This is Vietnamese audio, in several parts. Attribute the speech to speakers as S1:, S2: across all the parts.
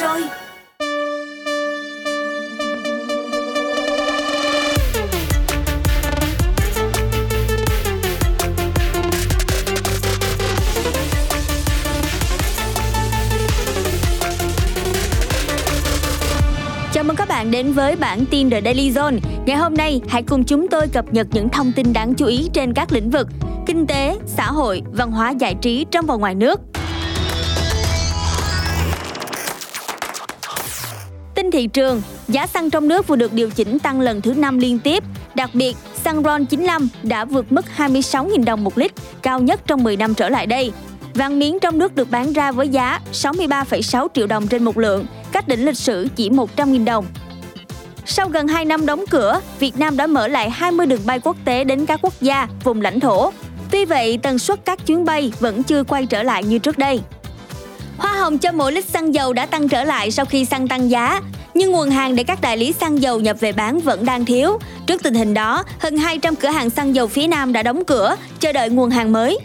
S1: rồi
S2: Chào mừng các bạn đến với bản tin The Daily Zone. Ngày hôm nay, hãy cùng chúng tôi cập nhật những thông tin đáng chú ý trên các lĩnh vực kinh tế, xã hội, văn hóa giải trí trong và ngoài nước. Thị trường, giá xăng trong nước vừa được điều chỉnh tăng lần thứ 5 liên tiếp. Đặc biệt, xăng RON 95 đã vượt mức 26.000 đồng một lít, cao nhất trong 10 năm trở lại đây. Vàng miếng trong nước được bán ra với giá 63,6 triệu đồng trên một lượng, cách đỉnh lịch sử chỉ 100.000 đồng. Sau gần 2 năm đóng cửa, Việt Nam đã mở lại 20 đường bay quốc tế đến các quốc gia, vùng lãnh thổ. Tuy vậy, tần suất các chuyến bay vẫn chưa quay trở lại như trước đây. Hoa hồng cho mỗi lít xăng dầu đã tăng trở lại sau khi xăng tăng giá, nhưng nguồn hàng để các đại lý xăng dầu nhập về bán vẫn đang thiếu. Trước tình hình đó, hơn 200 cửa hàng xăng dầu phía Nam đã đóng cửa, chờ đợi nguồn hàng mới.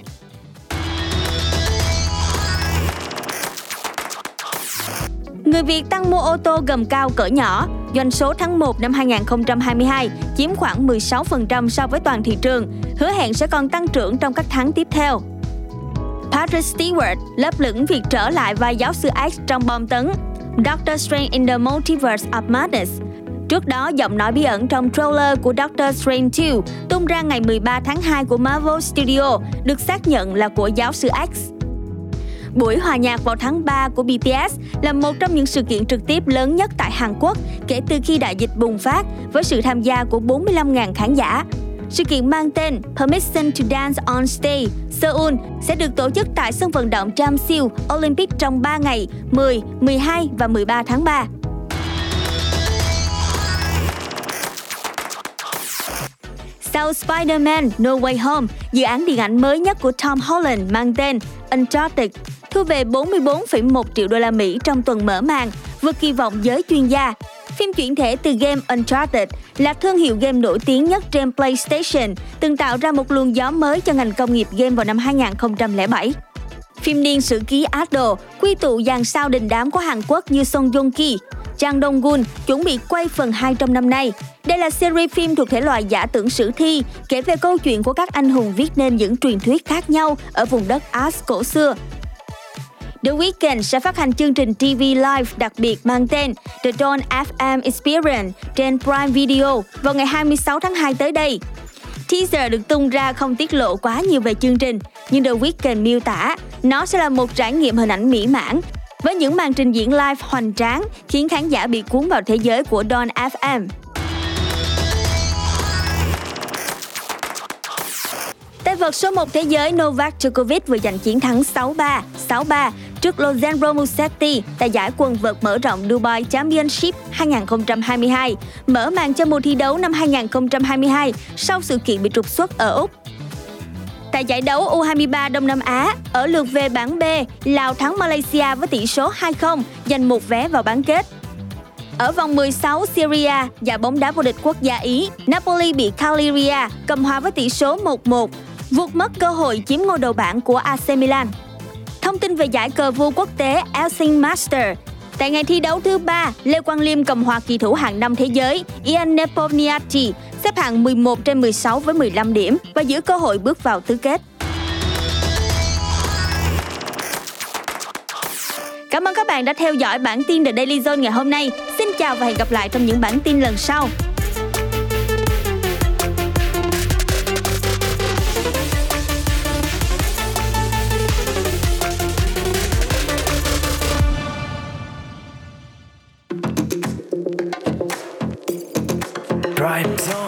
S2: Người Việt tăng mua ô tô gầm cao cỡ nhỏ, doanh số tháng 1 năm 2022 chiếm khoảng 16% so với toàn thị trường, hứa hẹn sẽ còn tăng trưởng trong các tháng tiếp theo. Patrick Stewart lấp lửng việc trở lại vai giáo sư X trong bom tấn Doctor Strange in the Multiverse of Madness. Trước đó, giọng nói bí ẩn trong trailer của Doctor Strange 2 tung ra ngày 13 tháng 2 của Marvel Studio được xác nhận là của giáo sư X. Buổi hòa nhạc vào tháng 3 của BTS là một trong những sự kiện trực tiếp lớn nhất tại Hàn Quốc kể từ khi đại dịch bùng phát với sự tham gia của 45.000 khán giả. Sự kiện mang tên Permission to Dance on Stage Seoul sẽ được tổ chức tại sân vận động Jamsil Olympic trong 3 ngày 10, 12 và 13 tháng 3. Sau Spider-Man No Way Home, dự án điện ảnh mới nhất của Tom Holland mang tên Uncharted thu về 44,1 triệu đô la Mỹ trong tuần mở màn, vượt kỳ vọng giới chuyên gia. Phim chuyển thể từ game Uncharted là thương hiệu game nổi tiếng nhất trên PlayStation, từng tạo ra một luồng gió mới cho ngành công nghiệp game vào năm 2007. Phim niên sử ký Idol quy tụ dàn sao đình đám của Hàn Quốc như Song Joong Ki, Chang Dong Gun chuẩn bị quay phần 2 trong năm nay. Đây là series phim thuộc thể loại giả tưởng sử thi, kể về câu chuyện của các anh hùng viết nên những truyền thuyết khác nhau ở vùng đất As cổ xưa. The Weeknd sẽ phát hành chương trình TV live đặc biệt mang tên The Dawn FM Experience trên Prime Video vào ngày 26 tháng 2 tới đây. Teaser được tung ra không tiết lộ quá nhiều về chương trình, nhưng The Weeknd miêu tả nó sẽ là một trải nghiệm hình ảnh mỹ mãn với những màn trình diễn live hoành tráng khiến khán giả bị cuốn vào thế giới của Dawn FM. Tay vợt số 1 thế giới Novak Djokovic vừa giành chiến thắng 6-3, 6-3 trước Lorenzo Musetti tại giải quần vợt mở rộng Dubai Championship 2022, mở màn cho mùa thi đấu năm 2022 sau sự kiện bị trục xuất ở Úc. Tại giải đấu U23 Đông Nam Á, ở lượt về bảng B, Lào thắng Malaysia với tỷ số 2-0, giành một vé vào bán kết. Ở vòng 16 Syria, giải bóng đá vô địch quốc gia Ý, Napoli bị Cagliari cầm hòa với tỷ số 1-1, vụt mất cơ hội chiếm ngôi đầu bảng của AC Milan. Thông tin về giải cờ vua quốc tế Elsing Master. Tại ngày thi đấu thứ ba, Lê Quang Liêm cầm hòa kỳ thủ hạng năm thế giới Ian Nepomniachtchi xếp hạng 11 trên 16 với 15 điểm và giữ cơ hội bước vào tứ kết. Cảm ơn các bạn đã theo dõi bản tin The Daily Zone ngày hôm nay. Xin chào và hẹn gặp lại trong những bản tin lần sau.
S3: Drive on.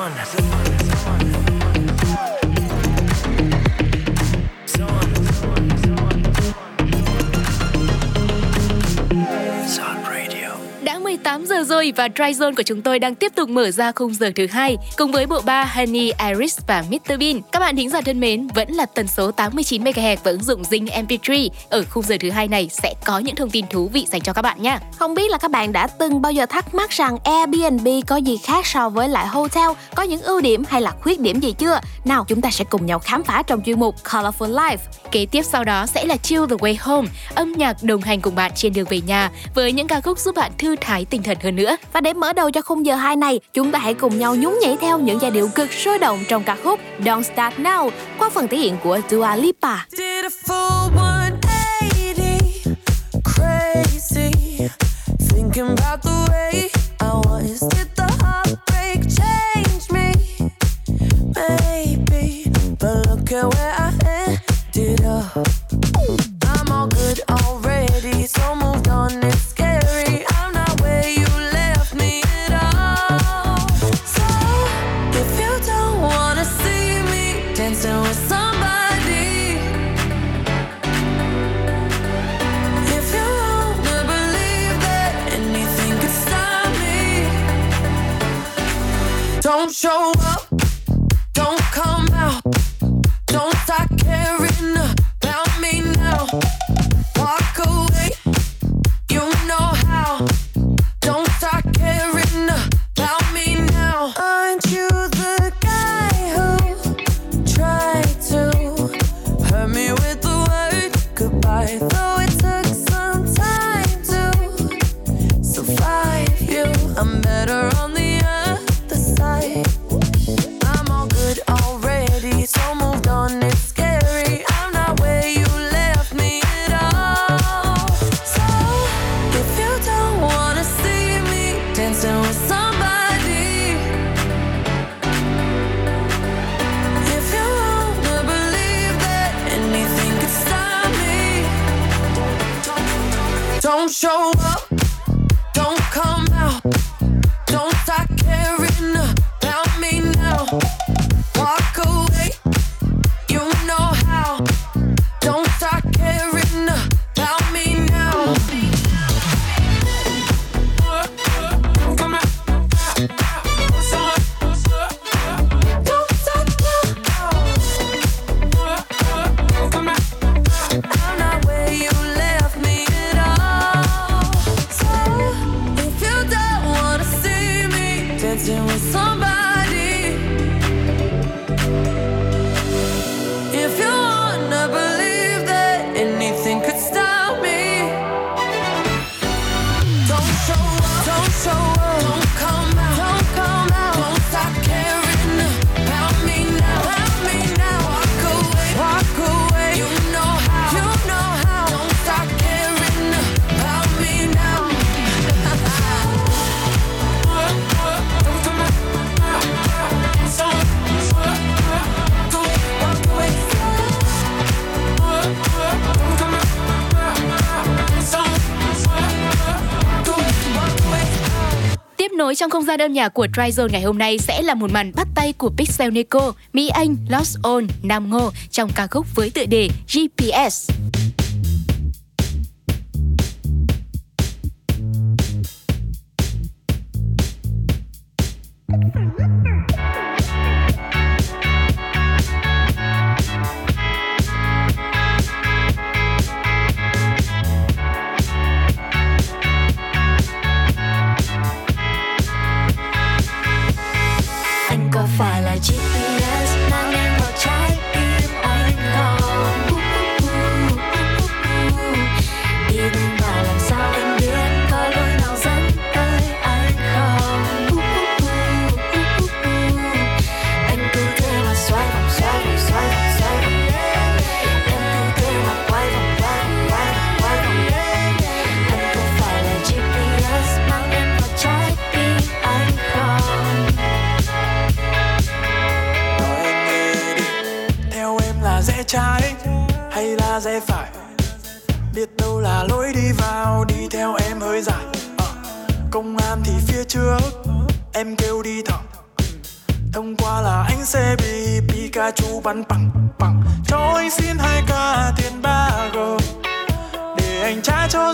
S4: Giờ rồi và Dry Zone của chúng tôi đang tiếp tục mở ra khung giờ thứ hai cùng với bộ ba Honey, Iris và Mr Bean. Các bạn thính giả thân mến, vẫn là tần số 89 MHz và ứng dụng Zing MP3. Ở khung giờ thứ hai này sẽ có những thông tin thú vị dành cho các bạn nhé.
S5: Không biết là các bạn đã từng bao giờ thắc mắc rằng Airbnb có gì khác so với lại hotel, có những ưu điểm hay là khuyết điểm gì chưa? Nào chúng ta sẽ cùng nhau khám phá trong chuyên mục Colorful Life.
S6: Kế tiếp sau đó sẽ là Chill the Way Home, âm nhạc đồng hành cùng bạn trên đường về nhà với những ca khúc giúp bạn thư thái tinh thần hơn nữa.
S5: Và để mở đầu cho khung giờ 2 này, chúng ta hãy cùng nhau nhún nhảy theo những giai điệu cực sôi động trong ca khúc Don't Start Now qua phần thể hiện của Dua Lipa.
S1: Did a full 180, crazy, thinking about the way I was. Did the heartbreak change me? Maybe, but look at where I
S6: nối trong không gian âm nhạc của Tryzone ngày hôm nay sẽ là một màn bắt tay của Pixel Nico, Mỹ Anh, Lost On, Nam Ngô trong ca khúc với tựa đề GPS.
S7: thông qua là anh sẽ bị Pikachu bắn bằng bằng cho anh xin hai k tiền ba g. Để anh trả cho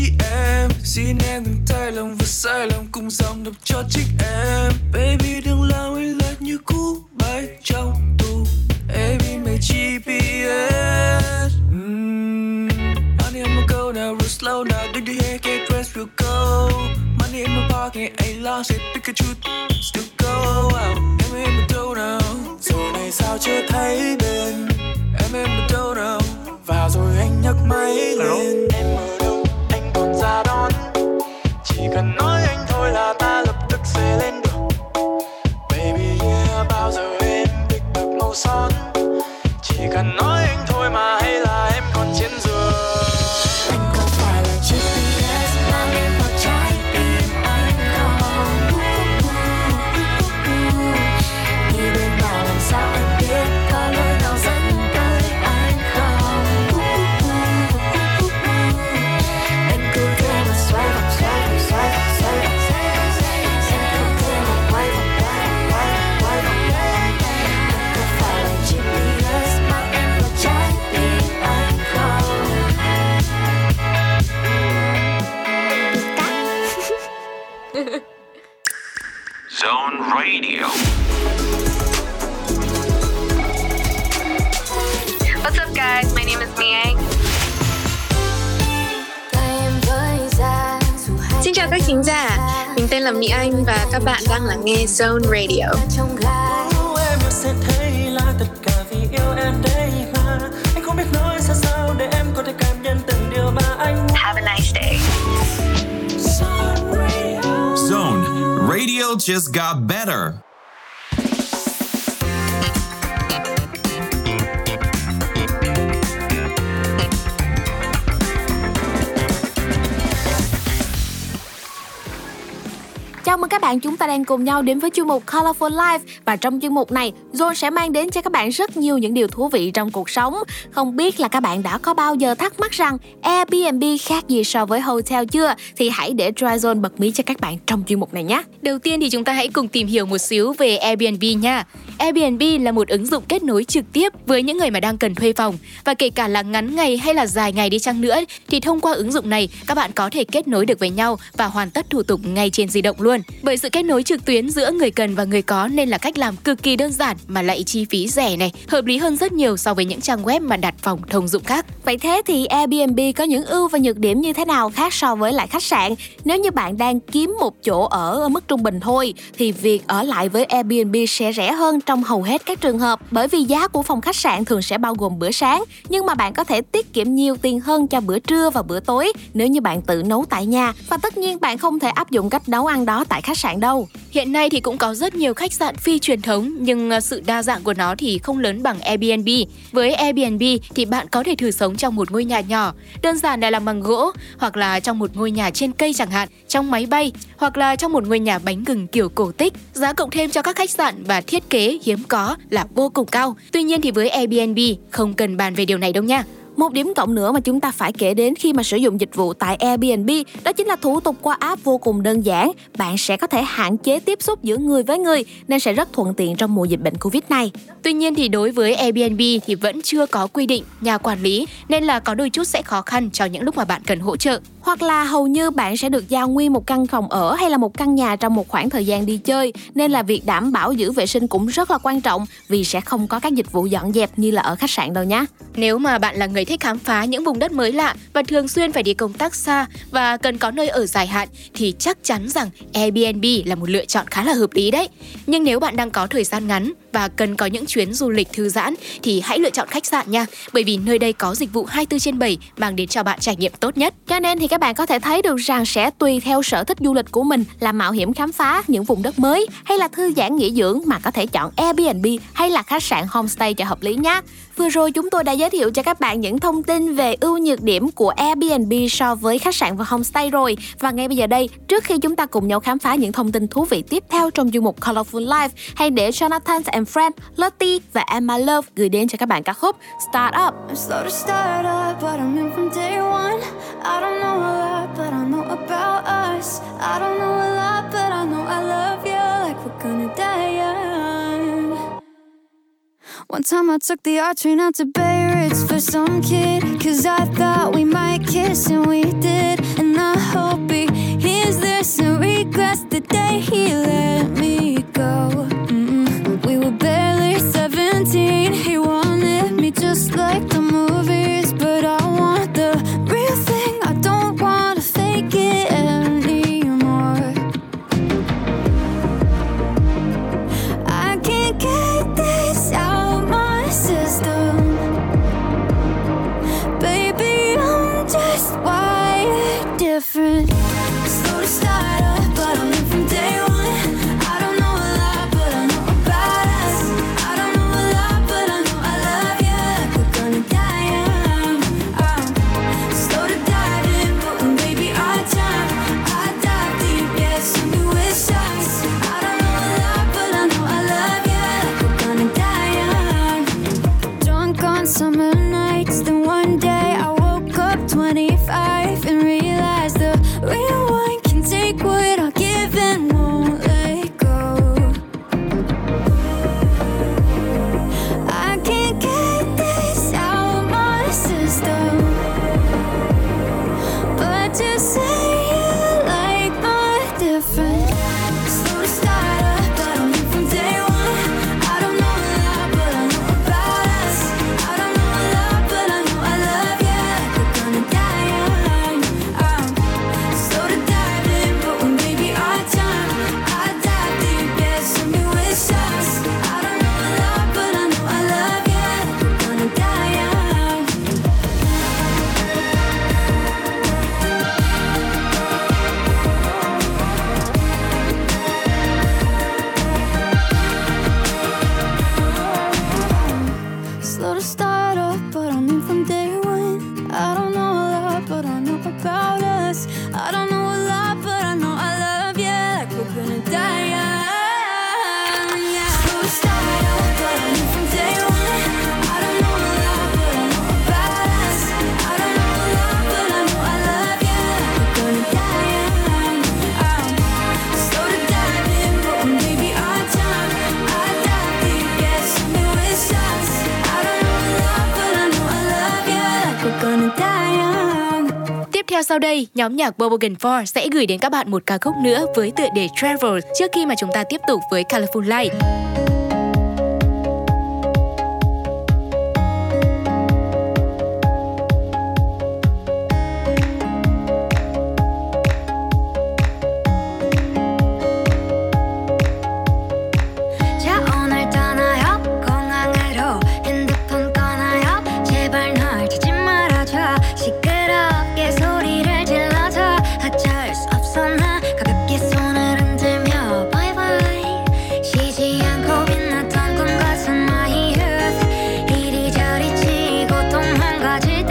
S7: chị em. Xin em đừng thay lòng và sai lầm cùng dòng đọc cho chính em. Baby đừng làm anh lệch như cũ bay trong tù. Em in my GPS mm. Money on my go now, real slow now. Do you hear get dressed real go Money in my pocket, ain't lost it. Pikachu
S8: là Mỹ Anh và các bạn đang lắng nghe Zone Radio.
S9: trong gái
S10: em yêu sẽ thấy là tất cả vì yêu em đây mà anh không biết nói ra sao để em có thể cảm nhận từng điều mà anh muốn
S8: Have a nice day.
S11: Zone Radio just got better.
S5: Chào mừng các bạn, chúng ta đang cùng nhau đến với chuyên mục Colorful Life và trong chuyên mục này, John sẽ mang đến cho các bạn rất nhiều những điều thú vị trong cuộc sống. Không biết là các bạn đã có bao giờ thắc mắc rằng Airbnb khác gì so với hotel chưa? Thì hãy để Dryzone bật mí cho các bạn trong chuyên mục này nhé.
S4: Đầu tiên thì chúng ta hãy cùng tìm hiểu một xíu về Airbnb nha. Airbnb là một ứng dụng kết nối trực tiếp với những người mà đang cần thuê phòng và kể cả là ngắn ngày hay là dài ngày đi chăng nữa thì thông qua ứng dụng này các bạn có thể kết nối được với nhau và hoàn tất thủ tục ngay trên di động luôn. Bởi sự kết nối trực tuyến giữa người cần và người có nên là cách làm cực kỳ đơn giản mà lại chi phí rẻ này, hợp lý hơn rất nhiều so với những trang web mà đặt phòng thông dụng khác.
S5: Vậy thế thì Airbnb có những ưu và nhược điểm như thế nào khác so với lại khách sạn? Nếu như bạn đang kiếm một chỗ ở ở mức trung bình thôi thì việc ở lại với Airbnb sẽ rẻ hơn trong hầu hết các trường hợp bởi vì giá của phòng khách sạn thường sẽ bao gồm bữa sáng nhưng mà bạn có thể tiết kiệm nhiều tiền hơn cho bữa trưa và bữa tối nếu như bạn tự nấu tại nhà và tất nhiên bạn không thể áp dụng cách nấu ăn đó tại khách sạn đâu.
S4: Hiện nay thì cũng có rất nhiều khách sạn phi truyền thống nhưng ờ, sự đa dạng của nó thì không lớn bằng Airbnb. Với Airbnb thì bạn có thể thử sống trong một ngôi nhà nhỏ, đơn giản là làm bằng gỗ hoặc là trong một ngôi nhà trên cây chẳng hạn, trong máy bay hoặc là trong một ngôi nhà bánh gừng kiểu cổ tích. Giá cộng thêm cho các khách sạn và thiết kế hiếm có là vô cùng cao. Tuy nhiên thì với Airbnb không cần bàn về điều này đâu nha.
S5: Một điểm cộng nữa mà chúng ta phải kể đến khi mà sử dụng dịch vụ tại Airbnb đó chính là thủ tục qua app vô cùng đơn giản. Bạn sẽ có thể hạn chế tiếp xúc giữa người với người nên sẽ rất thuận tiện trong mùa dịch bệnh Covid này.
S4: Tuy nhiên thì đối với Airbnb thì vẫn chưa có quy định nhà quản lý nên là có đôi chút sẽ khó khăn cho những lúc mà bạn cần hỗ trợ.
S5: Hoặc là hầu như bạn sẽ được giao nguyên một căn phòng ở hay là một căn nhà trong một khoảng thời gian đi chơi nên là việc đảm bảo giữ vệ sinh cũng rất là quan trọng vì sẽ không có các dịch vụ dọn dẹp như là ở khách sạn đâu nhé.
S4: Nếu mà bạn là người thích khám phá những vùng đất mới lạ và thường xuyên phải đi công tác xa và cần có nơi ở dài hạn thì chắc chắn rằng Airbnb là một lựa chọn khá là hợp lý đấy. Nhưng nếu bạn đang có thời gian ngắn và cần có những chuyến du lịch thư giãn thì hãy lựa chọn khách sạn nha, bởi vì nơi đây có dịch vụ 24 trên 7 mang đến cho bạn trải nghiệm tốt nhất.
S5: Cho nên thì các bạn có thể thấy được rằng sẽ tùy theo sở thích du lịch của mình là mạo hiểm khám phá những vùng đất mới hay là thư giãn nghỉ dưỡng mà có thể chọn Airbnb hay là khách sạn homestay cho hợp lý nhé. Vừa rồi chúng tôi đã giới thiệu cho các bạn những thông tin về ưu nhược điểm của Airbnb so với khách sạn và homestay rồi. Và ngay bây giờ đây, trước khi chúng ta cùng nhau khám phá những thông tin thú vị tiếp theo trong chuyên mục Colorful Life, hãy để Jonathan and Friend, Lottie và Emma Love gửi đến cho các bạn ca khúc Start Up.
S9: I'm slow to start up, but I'm in from day one. I don't know a lot, but I know about us. I don't know a One time I took the R train out to Bay Ridge for some kid. Cause I thought we might kiss and we did. And I hope he hears this and regrets the day he let me.
S4: sau đây, nhóm nhạc Bubblegum 4 sẽ gửi đến các bạn một ca khúc nữa với tựa đề Travel trước khi mà chúng ta tiếp tục với Colorful Light.
S9: 가지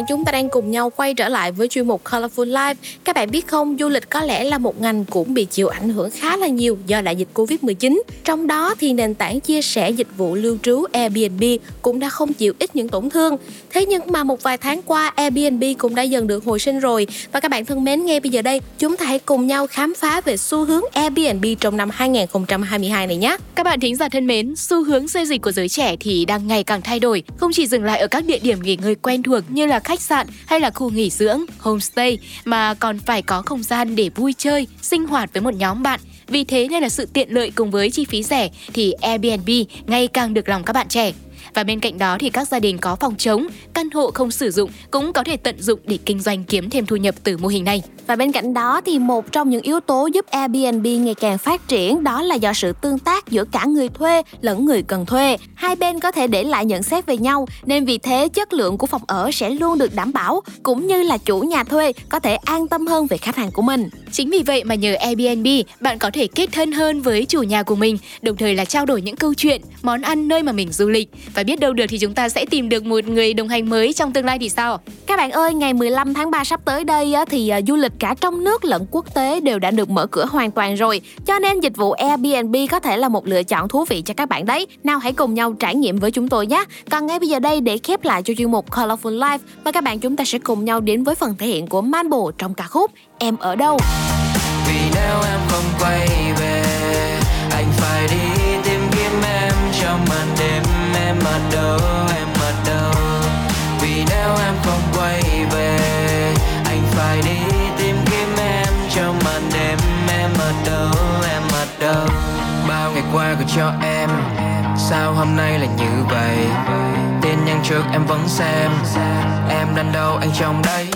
S5: bạn, chúng ta đang cùng nhau quay trở lại với chuyên mục Colorful Life. Các bạn biết không, du lịch có lẽ là một ngành cũng bị chịu ảnh hưởng khá là nhiều do đại dịch Covid-19. Trong đó thì nền tảng chia sẻ dịch vụ lưu trú Airbnb cũng đã không chịu ít những tổn thương. Thế nhưng mà một vài tháng qua Airbnb cũng đã dần được hồi sinh rồi. Và các bạn thân mến, ngay bây giờ đây, chúng ta hãy cùng nhau khám phá về xu hướng Airbnb trong năm 2022 này nhé.
S4: Các bạn thính giả thân mến, xu hướng xây dịch của giới trẻ thì đang ngày càng thay đổi, không chỉ dừng lại ở các địa điểm nghỉ ngơi quen thuộc như là khách sạn hay là khu nghỉ dưỡng, homestay mà còn phải có không gian để vui chơi, sinh hoạt với một nhóm bạn. Vì thế nên là sự tiện lợi cùng với chi phí rẻ thì Airbnb ngày càng được lòng các bạn trẻ. Và bên cạnh đó thì các gia đình có phòng trống, căn hộ không sử dụng cũng có thể tận dụng để kinh doanh kiếm thêm thu nhập từ mô hình này.
S5: Và bên cạnh đó thì một trong những yếu tố giúp Airbnb ngày càng phát triển đó là do sự tương tác giữa cả người thuê lẫn người cần thuê. Hai bên có thể để lại nhận xét về nhau nên vì thế chất lượng của phòng ở sẽ luôn được đảm bảo cũng như là chủ nhà thuê có thể an tâm hơn về khách hàng của mình.
S4: Chính vì vậy mà nhờ Airbnb, bạn có thể kết thân hơn với chủ nhà của mình, đồng thời là trao đổi những câu chuyện, món ăn nơi mà mình du lịch và biết đâu được thì chúng ta sẽ tìm được một người đồng hành mới trong tương lai thì sao?
S5: Các bạn ơi, ngày 15 tháng 3 sắp tới đây á, thì à, du lịch cả trong nước lẫn quốc tế đều đã được mở cửa hoàn toàn rồi. Cho nên dịch vụ Airbnb có thể là một lựa chọn thú vị cho các bạn đấy. Nào hãy cùng nhau trải nghiệm với chúng tôi nhé. Còn ngay bây giờ đây để khép lại cho chuyên mục Colorful Life, mời các bạn chúng ta sẽ cùng nhau đến với phần thể hiện của Manbo trong ca khúc Em ở đâu.
S12: vì nếu em không quay về anh phải đi ở đâu em ở đâu vì nếu em không quay về, anh phải đi tìm kiếm em trong màn đêm. Em ở đâu em ở đâu bao ngày qua gửi cho em, sao hôm nay là như vậy? Tin nhắn trước em vẫn xem, em đang đâu anh trong đây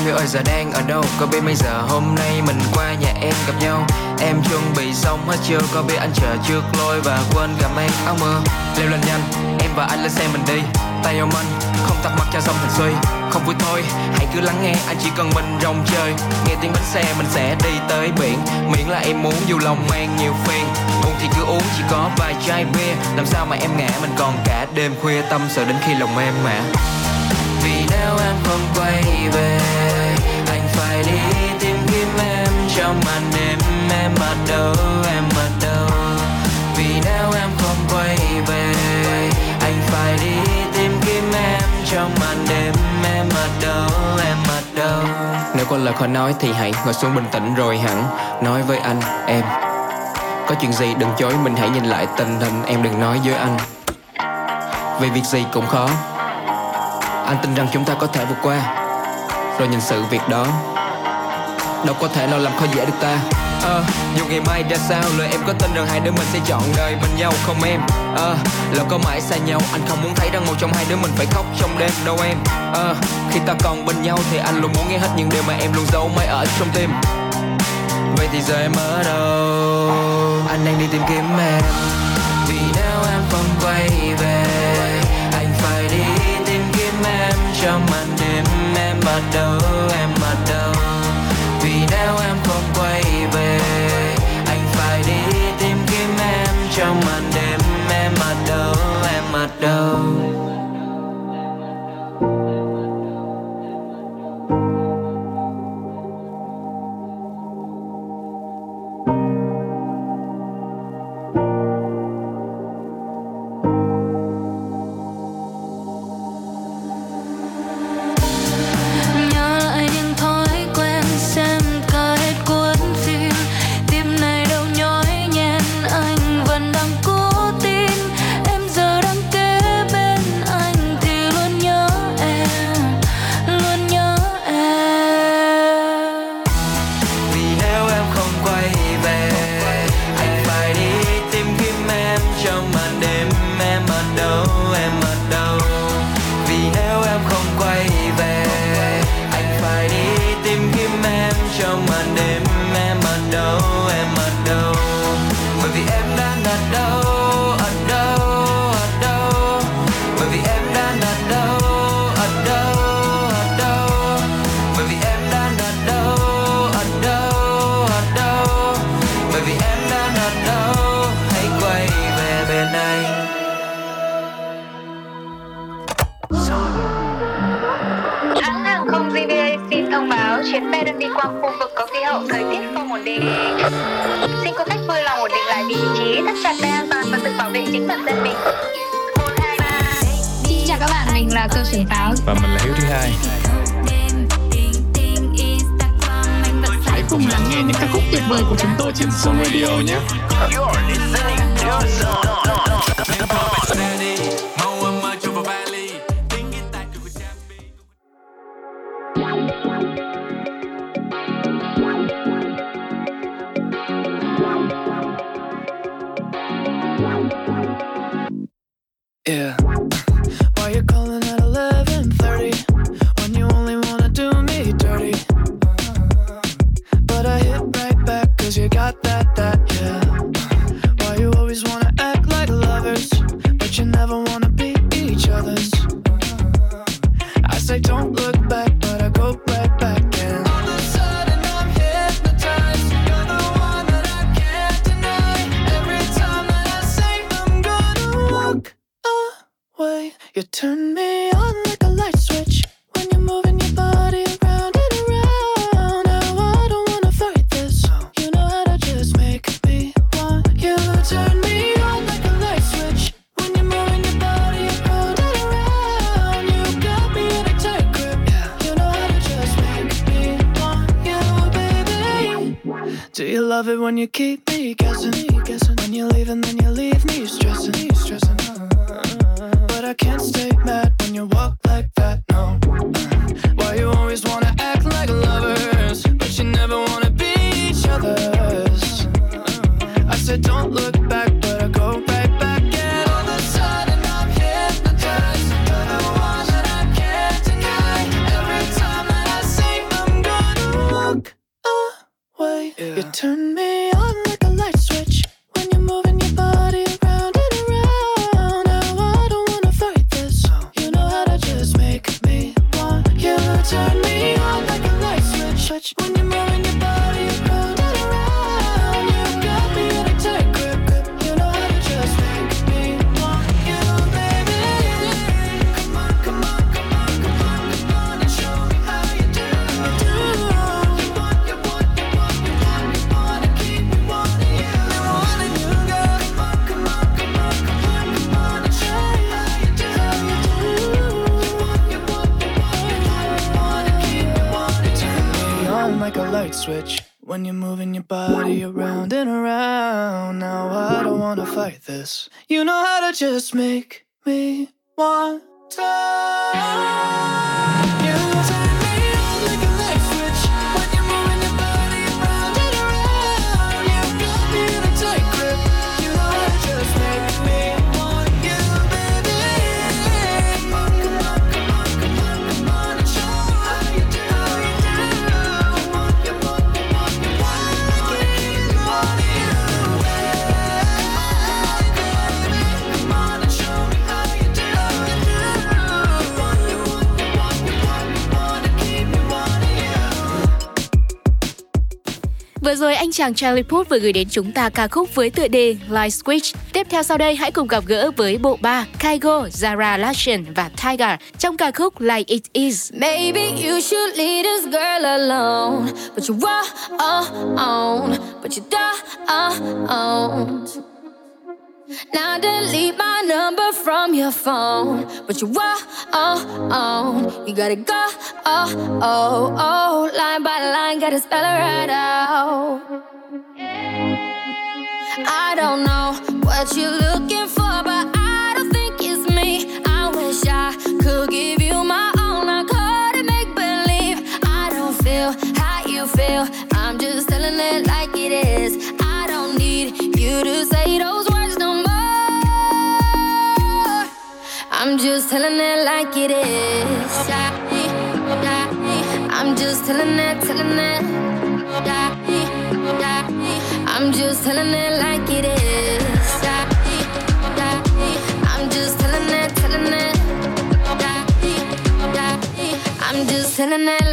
S12: Em yêu ơi, giờ đang ở đâu? Có biết mấy giờ hôm nay mình qua nhà em gặp nhau? Em chuẩn bị xong hết chưa? Có biết anh chờ trước lôi và quên cả mang áo mưa? Leo lên nhanh, Em và anh lên xe mình đi. Tay ôm anh, Không tắt mặt cho xong thành suy Không vui thôi, Hãy cứ lắng nghe. Anh chỉ cần mình rong chơi. Nghe tiếng bánh xe, mình sẽ đi tới biển. Miễn là em muốn dù lòng mang nhiều phiền. Buồn thì cứ uống, chỉ có vài chai bia. Làm sao mà em ngã, mình còn cả đêm khuya Tâm sự đến khi lòng em mà vì nếu em không quay về trong màn đêm em ở đâu, em ở đâu? Vì nếu em không quay về, anh phải đi tìm kiếm em trong màn đêm em ở đâu, em ở đâu? Nếu có lời khó nói thì hãy ngồi xuống bình tĩnh rồi hẳn. Nói với anh, em. Có chuyện gì đừng chối, mình hãy nhìn lại tình hình, em đừng nói với anh. Vì việc gì cũng khó. Anh tin rằng chúng ta có thể vượt qua. Rồi nhìn sự việc đó. Đâu có thể nào làm khó dễ được ta. Ờ, dù ngày mai ra sao Lời em có tin rằng hai đứa mình sẽ chọn đời bên nhau không em? Ờ, lâu có mãi xa nhau Anh không muốn thấy rằng một trong hai đứa mình phải khóc trong đêm đâu em? Ờ, khi ta còn bên nhau Thì anh luôn muốn nghe hết những điều mà em luôn giấu mãi ở trong tim. Vậy thì giờ em ở đâu? Anh đang đi tìm kiếm em. Vì nếu em không quay về Anh phải đi tìm kiếm em. Trong màn đêm Em bắt đầu em
S13: có khí hậu thời tiết không ổn định. Xin quý khách vui lòng ổn định lại vị trí, thắt chặt dây an toàn và tự bảo vệ chính bản thân mình.
S14: Xin chào các bạn, mình là cơ trưởng táo
S15: Và mình là Hiếu thứ hai
S14: Hãy cùng lắng nghe những ca khúc tuyệt vời của chúng tôi trên Zone Radio nhé
S3: Yeah. Love it when you keep me guessing? guessing? When you leave and then you leave me stressing, stressing. But I can't stay mad when you walk like that. No. Why you always wanna switch. When you're moving your body around and around, now I don't wanna fight this. You know how to just make me want to.
S4: Rồi anh chàng Charlie Puth vừa gửi đến chúng ta ca khúc với tựa đề Light Switch. Tiếp theo sau đây hãy cùng gặp gỡ với bộ ba Kygo, Zara Larsson và Tiger trong ca khúc Like It Is.
S16: Maybe you should leave this girl alone, but you are on, but you don't. Now delete my number from your phone, but you are on. You gotta go, oh, oh, oh, line by line, gotta spell it right out. I don't know what you're looking for, but I don't think it's me. I wish I could give I'm just telling it like it is. I'm just telling it, telling it. I'm just telling it like it is. I'm just telling it, telling it. I'm just telling it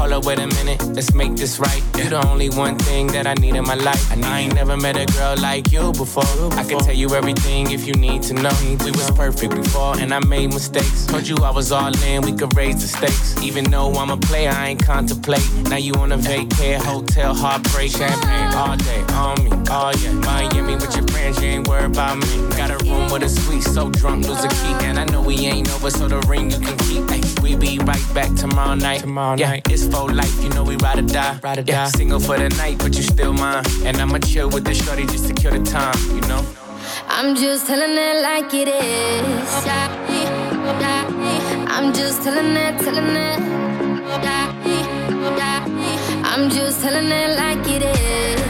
S15: up, wait a minute, let's make this right. You're the only one thing that I need in my life. I ain't never met a girl like you before. I can tell you everything if you need to know. We was perfect before, and I made mistakes. Told you I was all in, we could raise the stakes. Even though I'm a player, I ain't contemplate. Now you on a vacay, hotel, heartbreak, champagne all day on me. Oh yeah, Miami with your friends, you ain't worried about me. Got a room with a suite, so drunk, lose a key. And I know we ain't over, so the ring you can keep. Ay, we be right back tomorrow night. Tomorrow yeah, night. it's for life, you know we ride or die. Ride or yeah, die. Single for the night, but you still mine. And I'ma chill with this shorty just to kill the time, you know.
S9: I'm just telling it like it is. I'm just telling it, telling it. I'm just telling it like it is.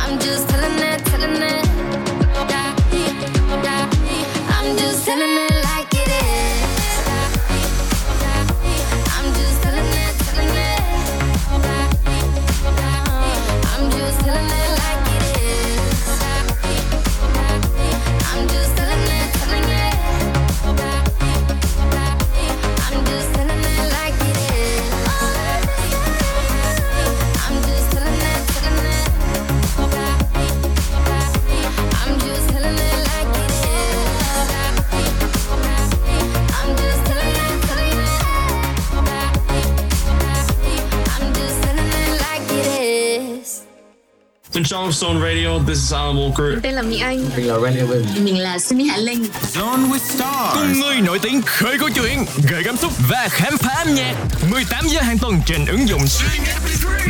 S9: I'm just telling it, telling it. I'm just telling like it I'm just telling
S17: Trên trong Stone Radio, this is Alan Walker.
S8: Mình tên là Mỹ Anh.
S17: Mình là Randy Win.
S8: Mình là Sunny Hạ Linh.
S18: Zone with Stars.
S11: Cùng người nổi tiếng khơi câu chuyện, gợi cảm xúc và khám phá âm nhạc. 18 giờ hàng tuần trên ứng dụng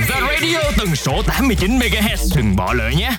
S11: The Radio tần số 89 MHz. Đừng bỏ lỡ nhé.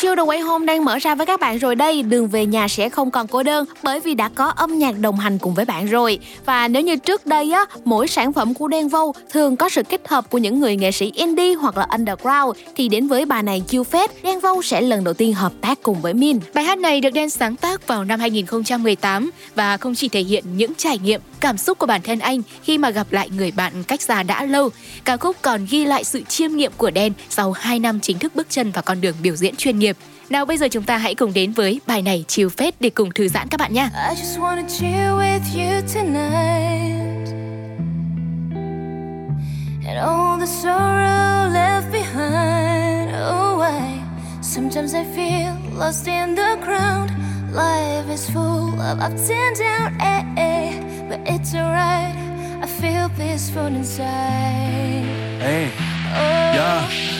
S5: Chill chiêu The Way Home đang mở ra với các bạn rồi đây. Đường về nhà sẽ không còn cô đơn bởi vì đã có âm nhạc đồng hành cùng với bạn rồi. Và nếu như trước đây á, mỗi sản phẩm của Đen Vâu thường có sự kết hợp của những người nghệ sĩ indie hoặc là underground thì đến với bài này chiêu Fest, Đen Vâu sẽ lần đầu tiên hợp tác cùng với Min.
S4: Bài hát này được Đen sáng tác vào năm 2018 và không chỉ thể hiện những trải nghiệm, cảm xúc của bản thân anh khi mà gặp lại người bạn cách xa đã lâu. Ca khúc còn ghi lại sự chiêm nghiệm của Đen sau 2 năm chính thức bước chân vào con đường biểu diễn chuyên nghiệp. Nào bây giờ chúng ta hãy cùng đến với bài này chiều phết để cùng thư giãn các bạn nhé.
S9: I just wanna chill with you tonight. And all the sorrow left behind. Oh, why? Sometimes I feel lost in the crowd. Life is full of ups and downs, eh, eh. but it's alright. I feel peaceful inside.
S19: Ê, yeah.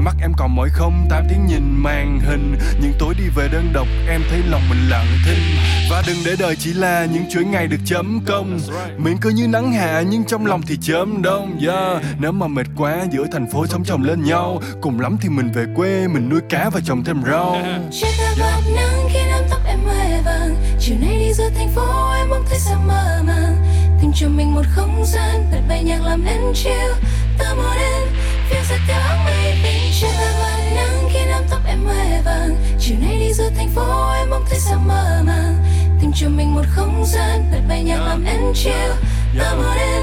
S19: Mắt em còn mỏi không? Tám tiếng nhìn màn hình. Những tối đi về đơn độc Em thấy lòng mình lặng thinh. Và đừng để đời chỉ là những chuỗi ngày được chấm công. Miệng cứ như nắng hạ Nhưng trong lòng thì chớm đông. Yeah. Nếu mà mệt quá giữa thành phố sống chồng lên nhau. Cùng lắm thì mình về quê Mình nuôi cá và trồng thêm rau.
S9: Bạc nắng khi nắm tóc em hoe vàng. Chiều nay đi giữa thành phố em mong thấy sao mơ màng. Tìm cho mình một không gian bật bay nhạc làm nên chill. Ta một đêm phiêu giật theo áng và nắng khi nắm tóc em hoe vàng Chiều nay đi giữa thành phố, em mong thấy sao mơ màng Tìm cho mình một không gian, bật bay nhạc làm em chill Ta muốn em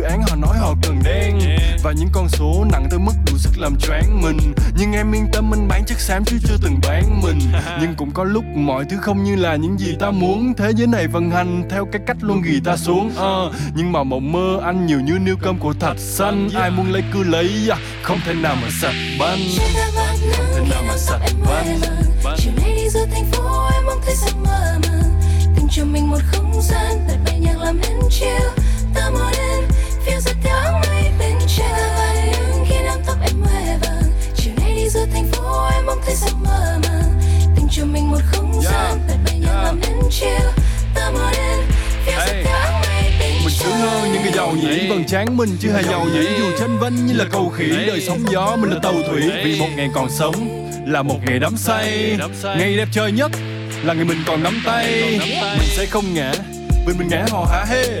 S19: dự án họ nói họ cần đen. Và những con số nặng tới mức đủ sức làm choáng mình. Nhưng em yên tâm anh bán chất xám chứ chưa từng bán mình. Nhưng cũng có lúc mọi thứ không như là những gì ta muốn. Thế giới này vận hành theo cái cách luôn ghi ta xuống. Ờ, nhưng mà mộng mơ anh nhiều như niêu cơm của thạch xanh. Ai muốn lấy cứ lấy à, không thể nào mà sạch banh. Không thể nào mà sạch banh.
S20: Chiều nay đi giữa thành phố em mong thấy giấc mơ màng Tìm cho mình một không gian bật bài nhạc làm nên chiều Ta mò đến phiêu giật theo áng mây bên trên và đứng khi nắm tóc em hoe vàng Chiều nay đi giữa thành phố em mong thấy giấc mơ màng Tìm cho mình một không gian bật bài nhạc làm nên chiều Ta mò đến phiêu giật theo áng mây bên
S19: mình sướng hơn những cái giàu nhỉ vầng trán mình chứ hề giàu nhỉ? Dù tranh vinh như là cầu khỉ đời sóng gió mình là tàu thủy. Vì một ngày còn sống là một ngày đắm say. Ngày đẹp trời nhất là ngày mình còn nắm tay. Mình sẽ không ngã vì mình ngã hò hả? Hê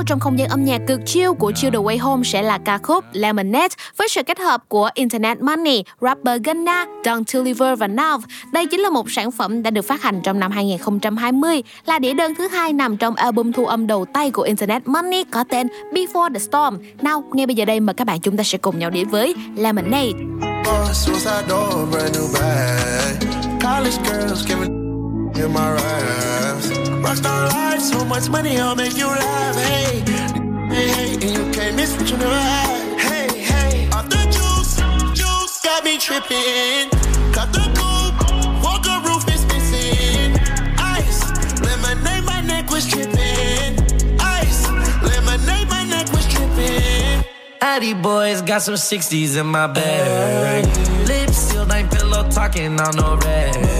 S5: theo trong không gian âm nhạc cực chill của Chill The Way Home sẽ là ca khúc Lemonade với sự kết hợp của Internet Money, rapper Gunna, Don Toliver và Nav. Đây chính là một sản phẩm đã được phát hành trong năm 2020, là đĩa đơn thứ hai nằm trong album thu âm đầu tay của Internet Money có tên Before the Storm. Nào, ngay bây giờ đây mời các bạn chúng ta sẽ cùng nhau đến với Lemonade.
S21: College girls giving in my raps. Rockstar life, so much money, I'll make you laugh. Hey, hey, hey, and you can't miss what you never had. Hey, hey, off the juice, juice got me tripping. Cut the coupe, walker roof is missing. Ice, lemonade, my neck was tripping. Ice, lemonade, my neck was tripping.
S1: Addy boys got some 60s in my bag. Lips sealed, ain't pillow talking on no rag.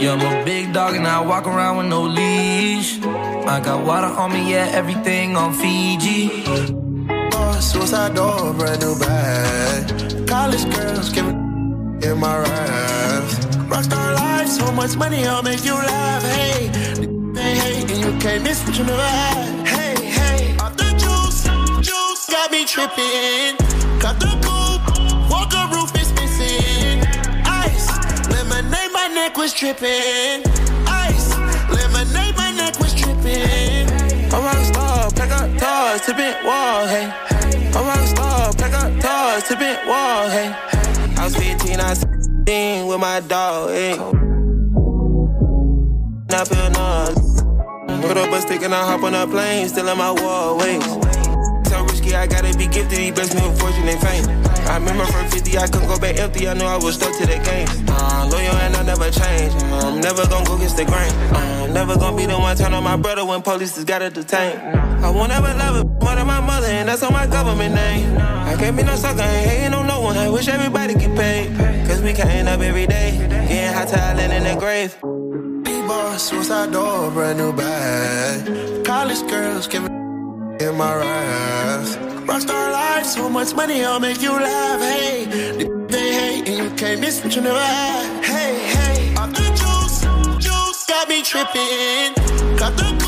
S1: Yeah, I'm a big dog and I walk around with no leash. I got water on me, yeah, everything on Fiji.
S21: Uh, suicide door, brand new bag. College girls giving in my raps. Rockstar life, so much money, I'll make you laugh. Hey, hey, hey, and you can't miss what you never had. Hey, hey, off the juice, juice got me tripping. Cut the neck was tripping. Ice, lemonade, my neck was tripping. I'm rock star, pack up toys, tipping walls, hey. I'm rock star, pack up toys, tipping walls, hey. I was 15, I was 16 with my dog, hey. I feel nauseous. Put up a stick and I hop on a plane, still in my wall, wait. So risky, I gotta be gifted, he blessed me with fortune and fame. I remember from 50, I couldn't go back empty, I knew I was stuck to the game. Uh, loyal and I never change, uh, I'm never gonna go against the grain. Uh, I'm never gonna be the one turn on my brother when police just gotta detain. I won't ever love it more than my mother, and that's on my government name. I can't be no sucker, ain't hating on no one, I wish everybody get paid. Cause we can't up every day, getting hot talent in the grave. B boss, suicide door, brand new bag. College girls giving in my raps. Rockstar life, so much money, I'll make you laugh. Hey, the they hate and you can't miss what you never had. Hey, hey, off the juice, juice got me tripping. Got the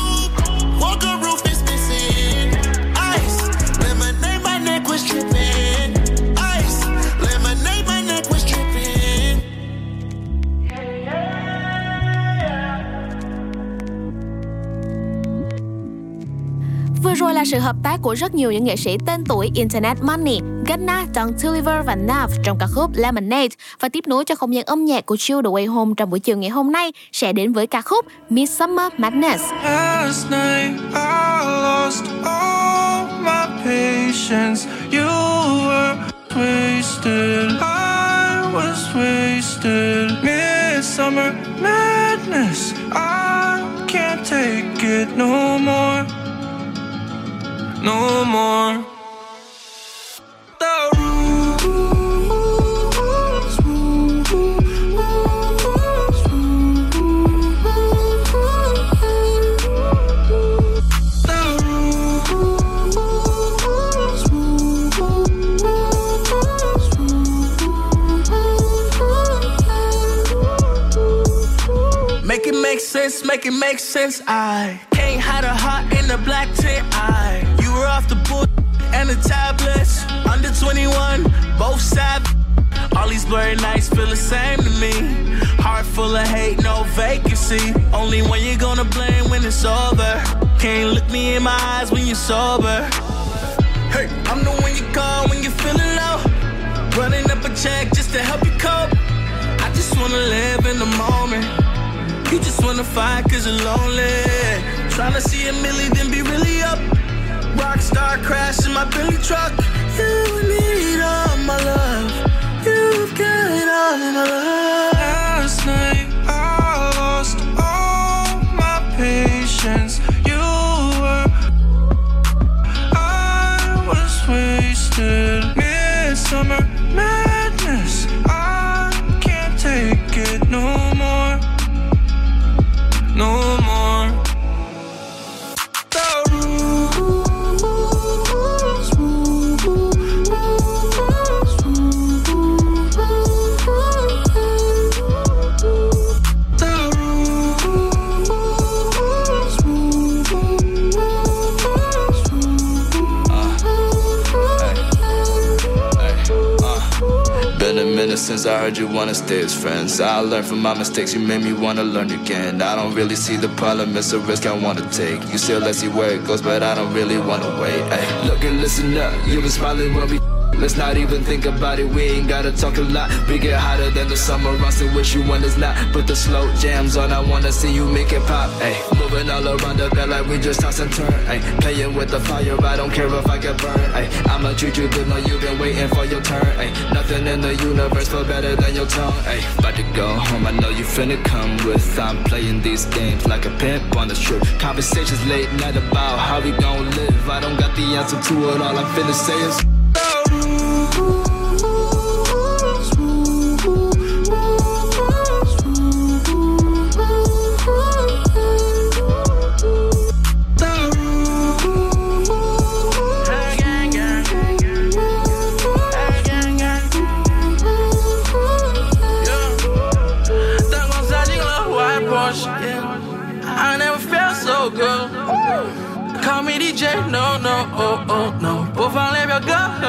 S5: Vừa rồi là sự hợp tác của rất nhiều những nghệ sĩ tên tuổi Internet Money, Ghana, Don Toliver và Nav trong ca khúc Lemonade và tiếp nối cho không gian âm nhạc của Chill The Way Home trong buổi chiều ngày hôm nay sẽ đến với ca khúc Midsummer Madness.
S22: Last night I lost all my patience. You were wasted. I was wasted. Midsummer madness. I can't take it no more. No more.
S10: Make it make sense, make it make sense. I can't hide a heart in the black tent. I off the book and the tablets. Under 21, both sides. All these blurry nights feel the same to me. Heart full of hate, no vacancy. Only when you're gonna blame when it's over. Can't look me in my eyes when you're sober. Hey, I'm the one you call when you're feeling low. Running up a check just to help you cope. I just wanna live in the moment. You just wanna fight cause you're lonely. Tryna see a milli, then be really up. Rockstar crash in my Billy truck. You need all my love. You've got all my love.
S22: Last night I lost all my patience. You were, I was wasted. Midsummer
S23: since I heard you wanna stay as friends. I learned from my mistakes, you made me wanna learn again. I don't really see the problem, it's a risk I wanna take. You still let's see where it goes, but I don't really wanna wait. Ay, look and listen up, you been smiling when we. Let's not even think about it, we ain't gotta talk a lot. We get hotter than the summer, I still wish you when it's not. Put the slow jams on, I wanna see you make it pop. Ay, moving all around the bed like we just toss and turn. Ay, playing with the fire, I don't care if I get burned. Ay, I'ma treat you good, know you've been waiting for your turn. Ay, nothing in the universe feel better than your tongue. Ay, about to go home, I know you finna come with. I'm playing these games like a pimp on the strip. Conversations late night about how we gon' live. I don't got the answer to it, all I'm finna say is.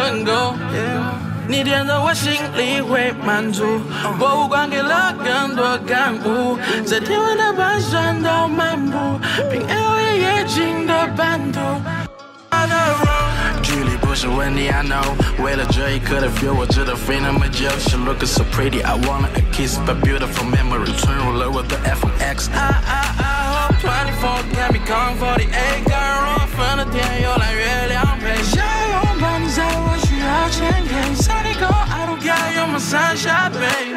S10: 歌很够，你点的我心里会满足。博物馆给了更多感悟，在天文的盘算到漫步，凭 L 夜景的版图。距离不是问题，I know。为了这一刻的 feel，我值得飞那么久。She look so pretty, I wanna a kiss, but beautiful memory 存入了我的 FX。I I I hope 24 can become 48，感染若分的天又来月 my sunshine, babe.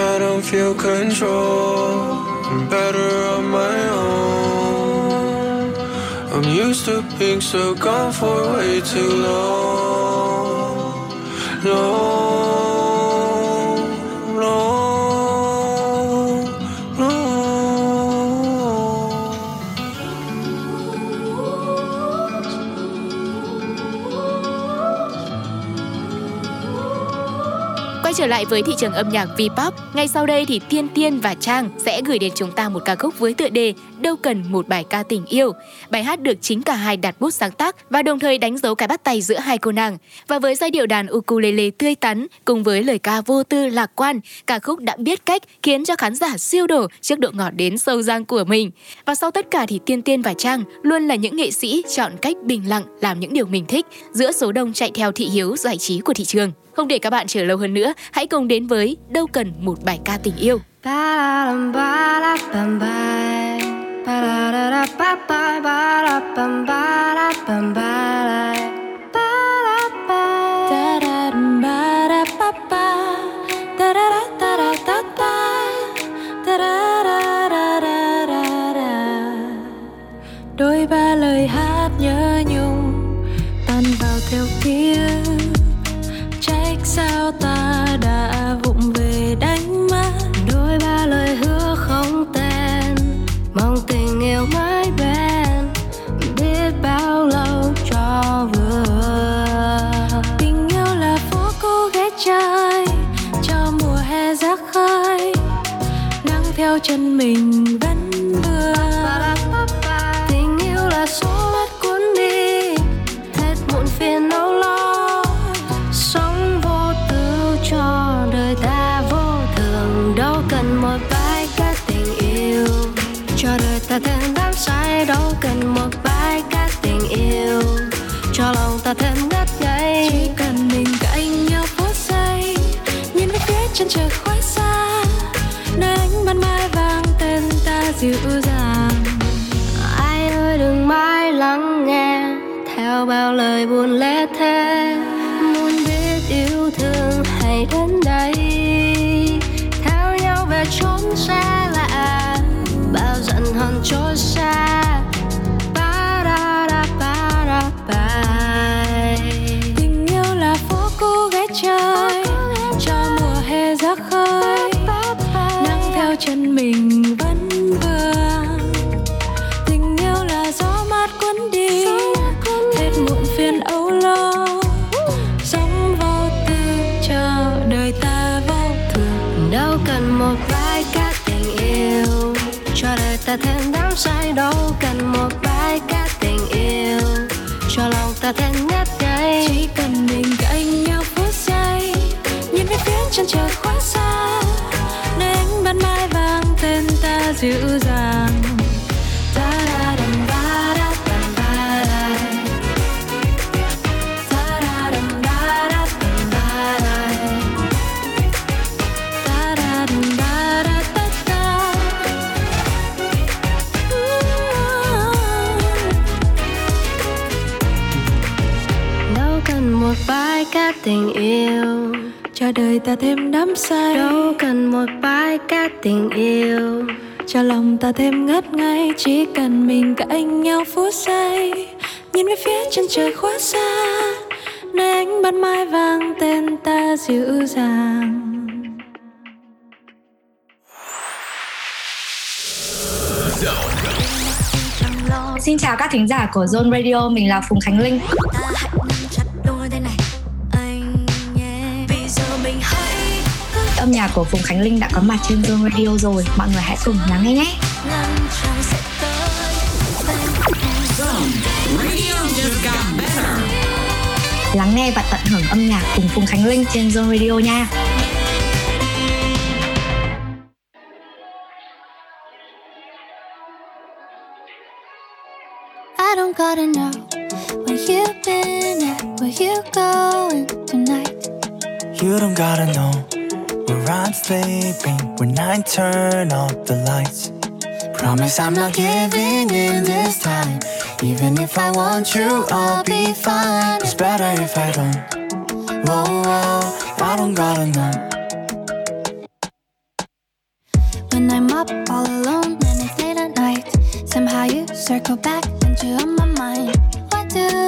S22: I don't feel control. I'm better on my own. I'm used to being so gone for way too long. Long,
S4: lại với thị trường âm nhạc V-pop, ngay sau đây thì Tiên Tiên và Trang sẽ gửi đến chúng ta một ca khúc với tựa đề Đâu cần một bài ca tình yêu. Bài hát được chính cả hai đặt bút sáng tác và đồng thời đánh dấu cái bắt tay giữa hai cô nàng. Và với giai điệu đàn ukulele tươi tắn cùng với lời ca vô tư lạc quan, ca khúc đã biết cách khiến cho khán giả siêu đổ trước độ ngọt đến sâu răng của mình. Và sau tất cả thì Tiên Tiên và Trang luôn là những nghệ sĩ chọn cách bình lặng làm những điều mình thích giữa số đông chạy theo thị hiếu giải trí của thị trường. Không để các bạn chờ lâu hơn nữa, hãy cùng đến với Đâu cần một bài ca tình yêu.
S24: Ba-da-dum, trái cho mùa hè ra khơi nắng theo chân mình vẫn vừa tình yêu là số mắt cuốn đi, hết muộn phiền âu lo. Sống vô tư cho đời ta vô thường, đâu cần một bài ca tình yêu. Cho đời ta thêm đắm say, đâu cần một bài ca tình yêu. Cho lòng ta thêm chân trời khói xa nơi ánh ban mai vang tên ta dịu dàng. Ai ơi, đừng mãi lắng nghe, theo bao lời buồn lẽ thế muốn biết yêu thương hãy đến đây, theo nhau về chốn xa lạ bao giận hờn trôi đời ta thêm đắm say. Đâu cần một bài ca tình yêu. Cho lòng ta thêm ngất ngây chỉ cần mình cạnh nhau phút giây. Nhìn về phía chân trời quá xa nơi ánh ban mai vang tên ta dịu dàng.
S25: Xin chào các thính giả của Zone Radio, mình là Phùng Khánh Linh. Âm nhạc của Phùng Khánh Linh đã có mặt trên Zone Radio rồi, mọi người hãy cùng lắng nghe nhé. Lắng nghe và tận hưởng âm nhạc cùng Phùng Khánh Linh trên Zone Radio nha.
S24: I don't gotta know where you've been at, where you going tonight.
S26: You don't gotta know I'm sleeping when I turn off the lights. Promise I'm not giving in this time. Even if I want you, I'll be fine. It's better if I don't. Whoa, whoa, I don't gotta know.
S24: When I'm up all alone and it's late at night, somehow you circle back into my mind. Why do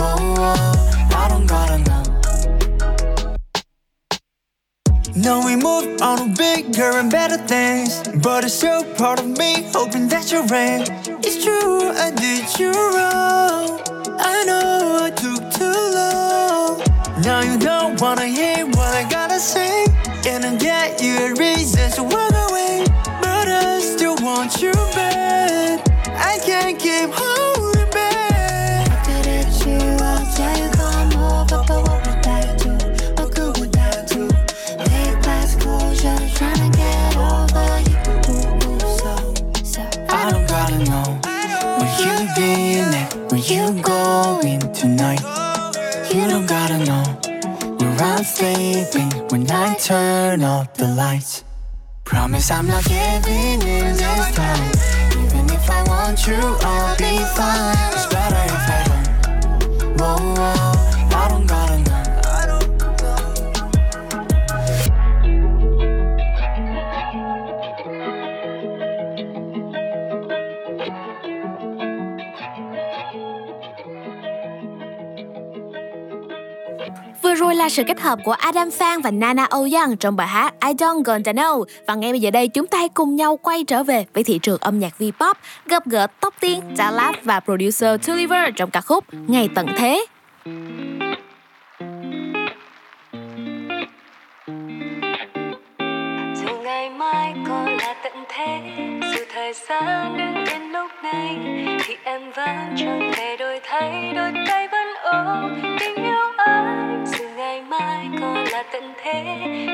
S24: don't.
S3: Whoa, whoa, I don't gotta know. No, we move on to bigger and better things. But it's still part of me, hoping that you're right. It's true, I did you wrong. I know I took too long. Now you don't wanna hear what I gotta say. And I get you reasons to walk away. But I still want you back. I can't keep holding tonight. You don't gotta know where I'm sleeping when I turn off the lights. Promise I'm not giving in this time. Even if I want you, I'll be fine. It's better if I don't. Whoa, whoa, I don't gotta
S5: sự kết hợp của Adam Phan và Nana Ouyang trong bài hát I Don't Gonna Know. Và ngay bây giờ đây chúng ta hãy cùng nhau quay trở về với thị trường âm nhạc V-pop, gặp gỡ tóc tiên, Dallas và producer Tulliver trong ca khúc Ngày Tận Thế.
S16: dù ngày mai còn là tận thế dù thời gian đứng đến lúc này thì em vẫn chẳng thể đổi thay đôi tay vẫn ôm tình yêu anh dù ai có còn là tận thế.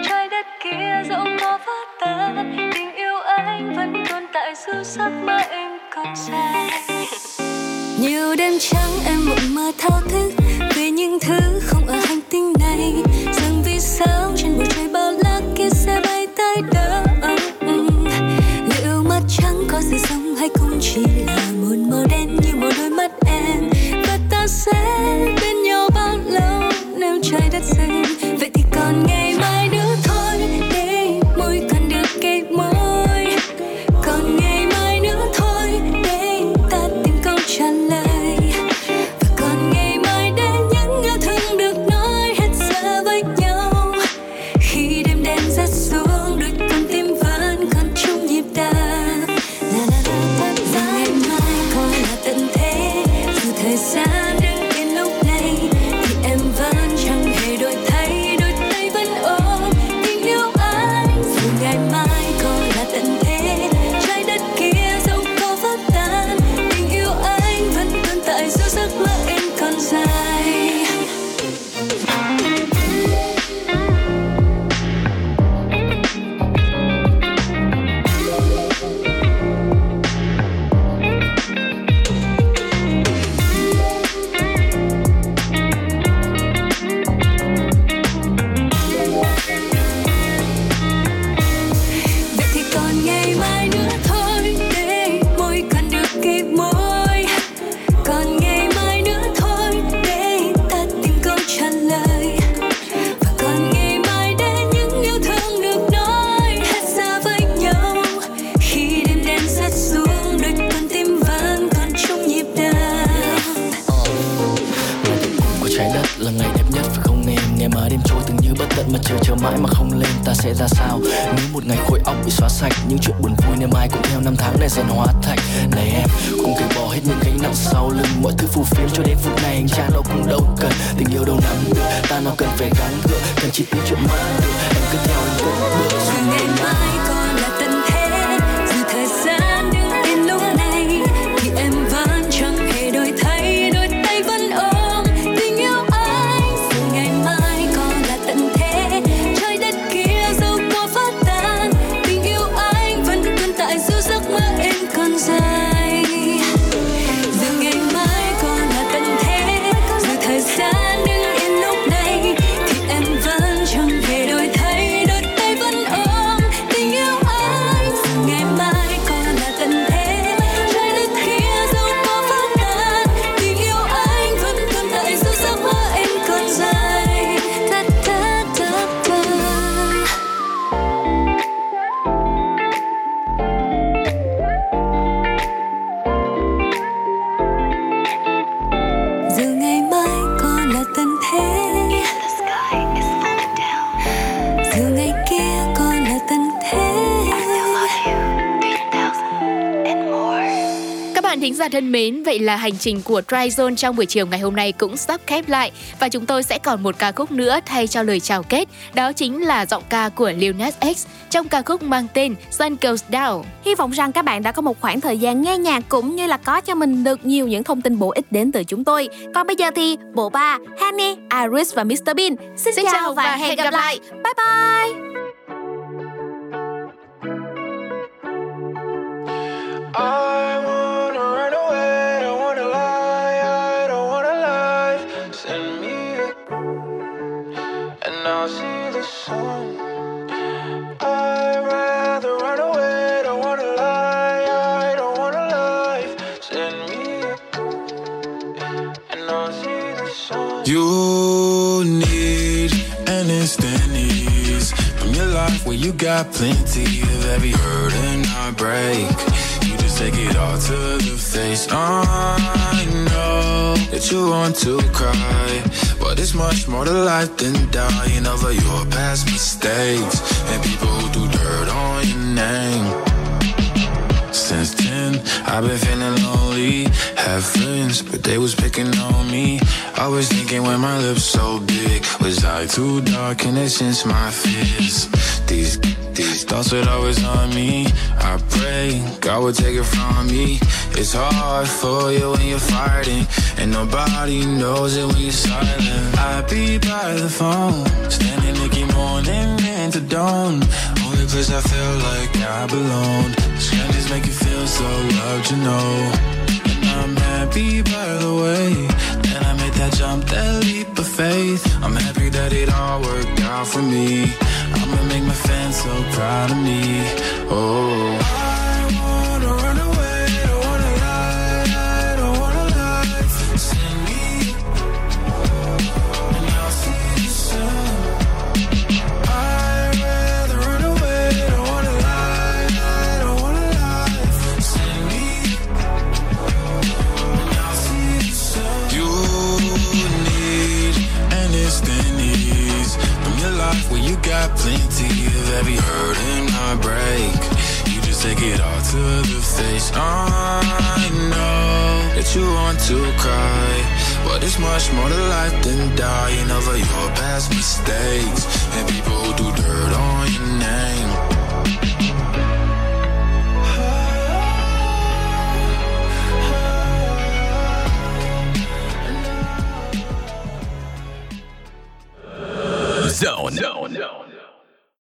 S16: Trái đất kia rộng có vỡ tận tình yêu anh vẫn tồn tại dù giấc mơ em còn dài. Nhiều đêm trắng em mộng mơ thao thức về những thứ không ở hành tinh này. Rằng vì sao trên bầu trời bao la kia sẽ bay tới đâu liệu mắt trắng có sự sống hay cũng chỉ là một màu đen như một đôi mắt em? Và ta sẽ đất xanh. Vậy thì còn
S4: nghe thân mến, vậy là hành trình của Tryzone trong buổi chiều ngày hôm nay cũng sắp khép lại và chúng tôi sẽ còn một ca khúc nữa thay cho lời chào kết, đó chính là giọng ca của Lil Nas X trong ca khúc mang tên Sun Goes Down.
S5: Hy vọng rằng các bạn đã có một khoảng thời gian nghe nhạc cũng như là có cho mình được nhiều những thông tin bổ ích đến từ chúng tôi. Còn bây giờ thì bộ ba Honey, Iris và Mr Bean xin,
S4: Xin chào và hẹn gặp lại.
S5: Bye bye.
S22: I
S10: You need an instant ease from your life where you got plenty of every hurt and heartbreak. You just take it all to the face. I know that you want to cry, but it's much more to life than dying over your past mistakes and people who do dirt on your name. 10, I've been feeling lonely. Have friends, but they was picking on me. I was thinking when my lips so big, was I too dark and it since my fears? These these thoughts would always on me. I pray God would take it from me. It's hard for you when you're fighting, and nobody knows it when you're silent. I'd be by the phone, standing Nicky morning into dawn. Only place I feel like I belong. Strangers make you feel so loved, you know. And I'm happy by the way that I made that jump, that leap of faith. I'm happy that it all worked out for me. I'ma make my fans so proud of me. Oh. Got plenty of every hurt and heartbreak. You just take it all to the face. I know that you want to cry, but it's much more to life than dying over your past mistakes and people who do dirt Zone. Zone. Zone.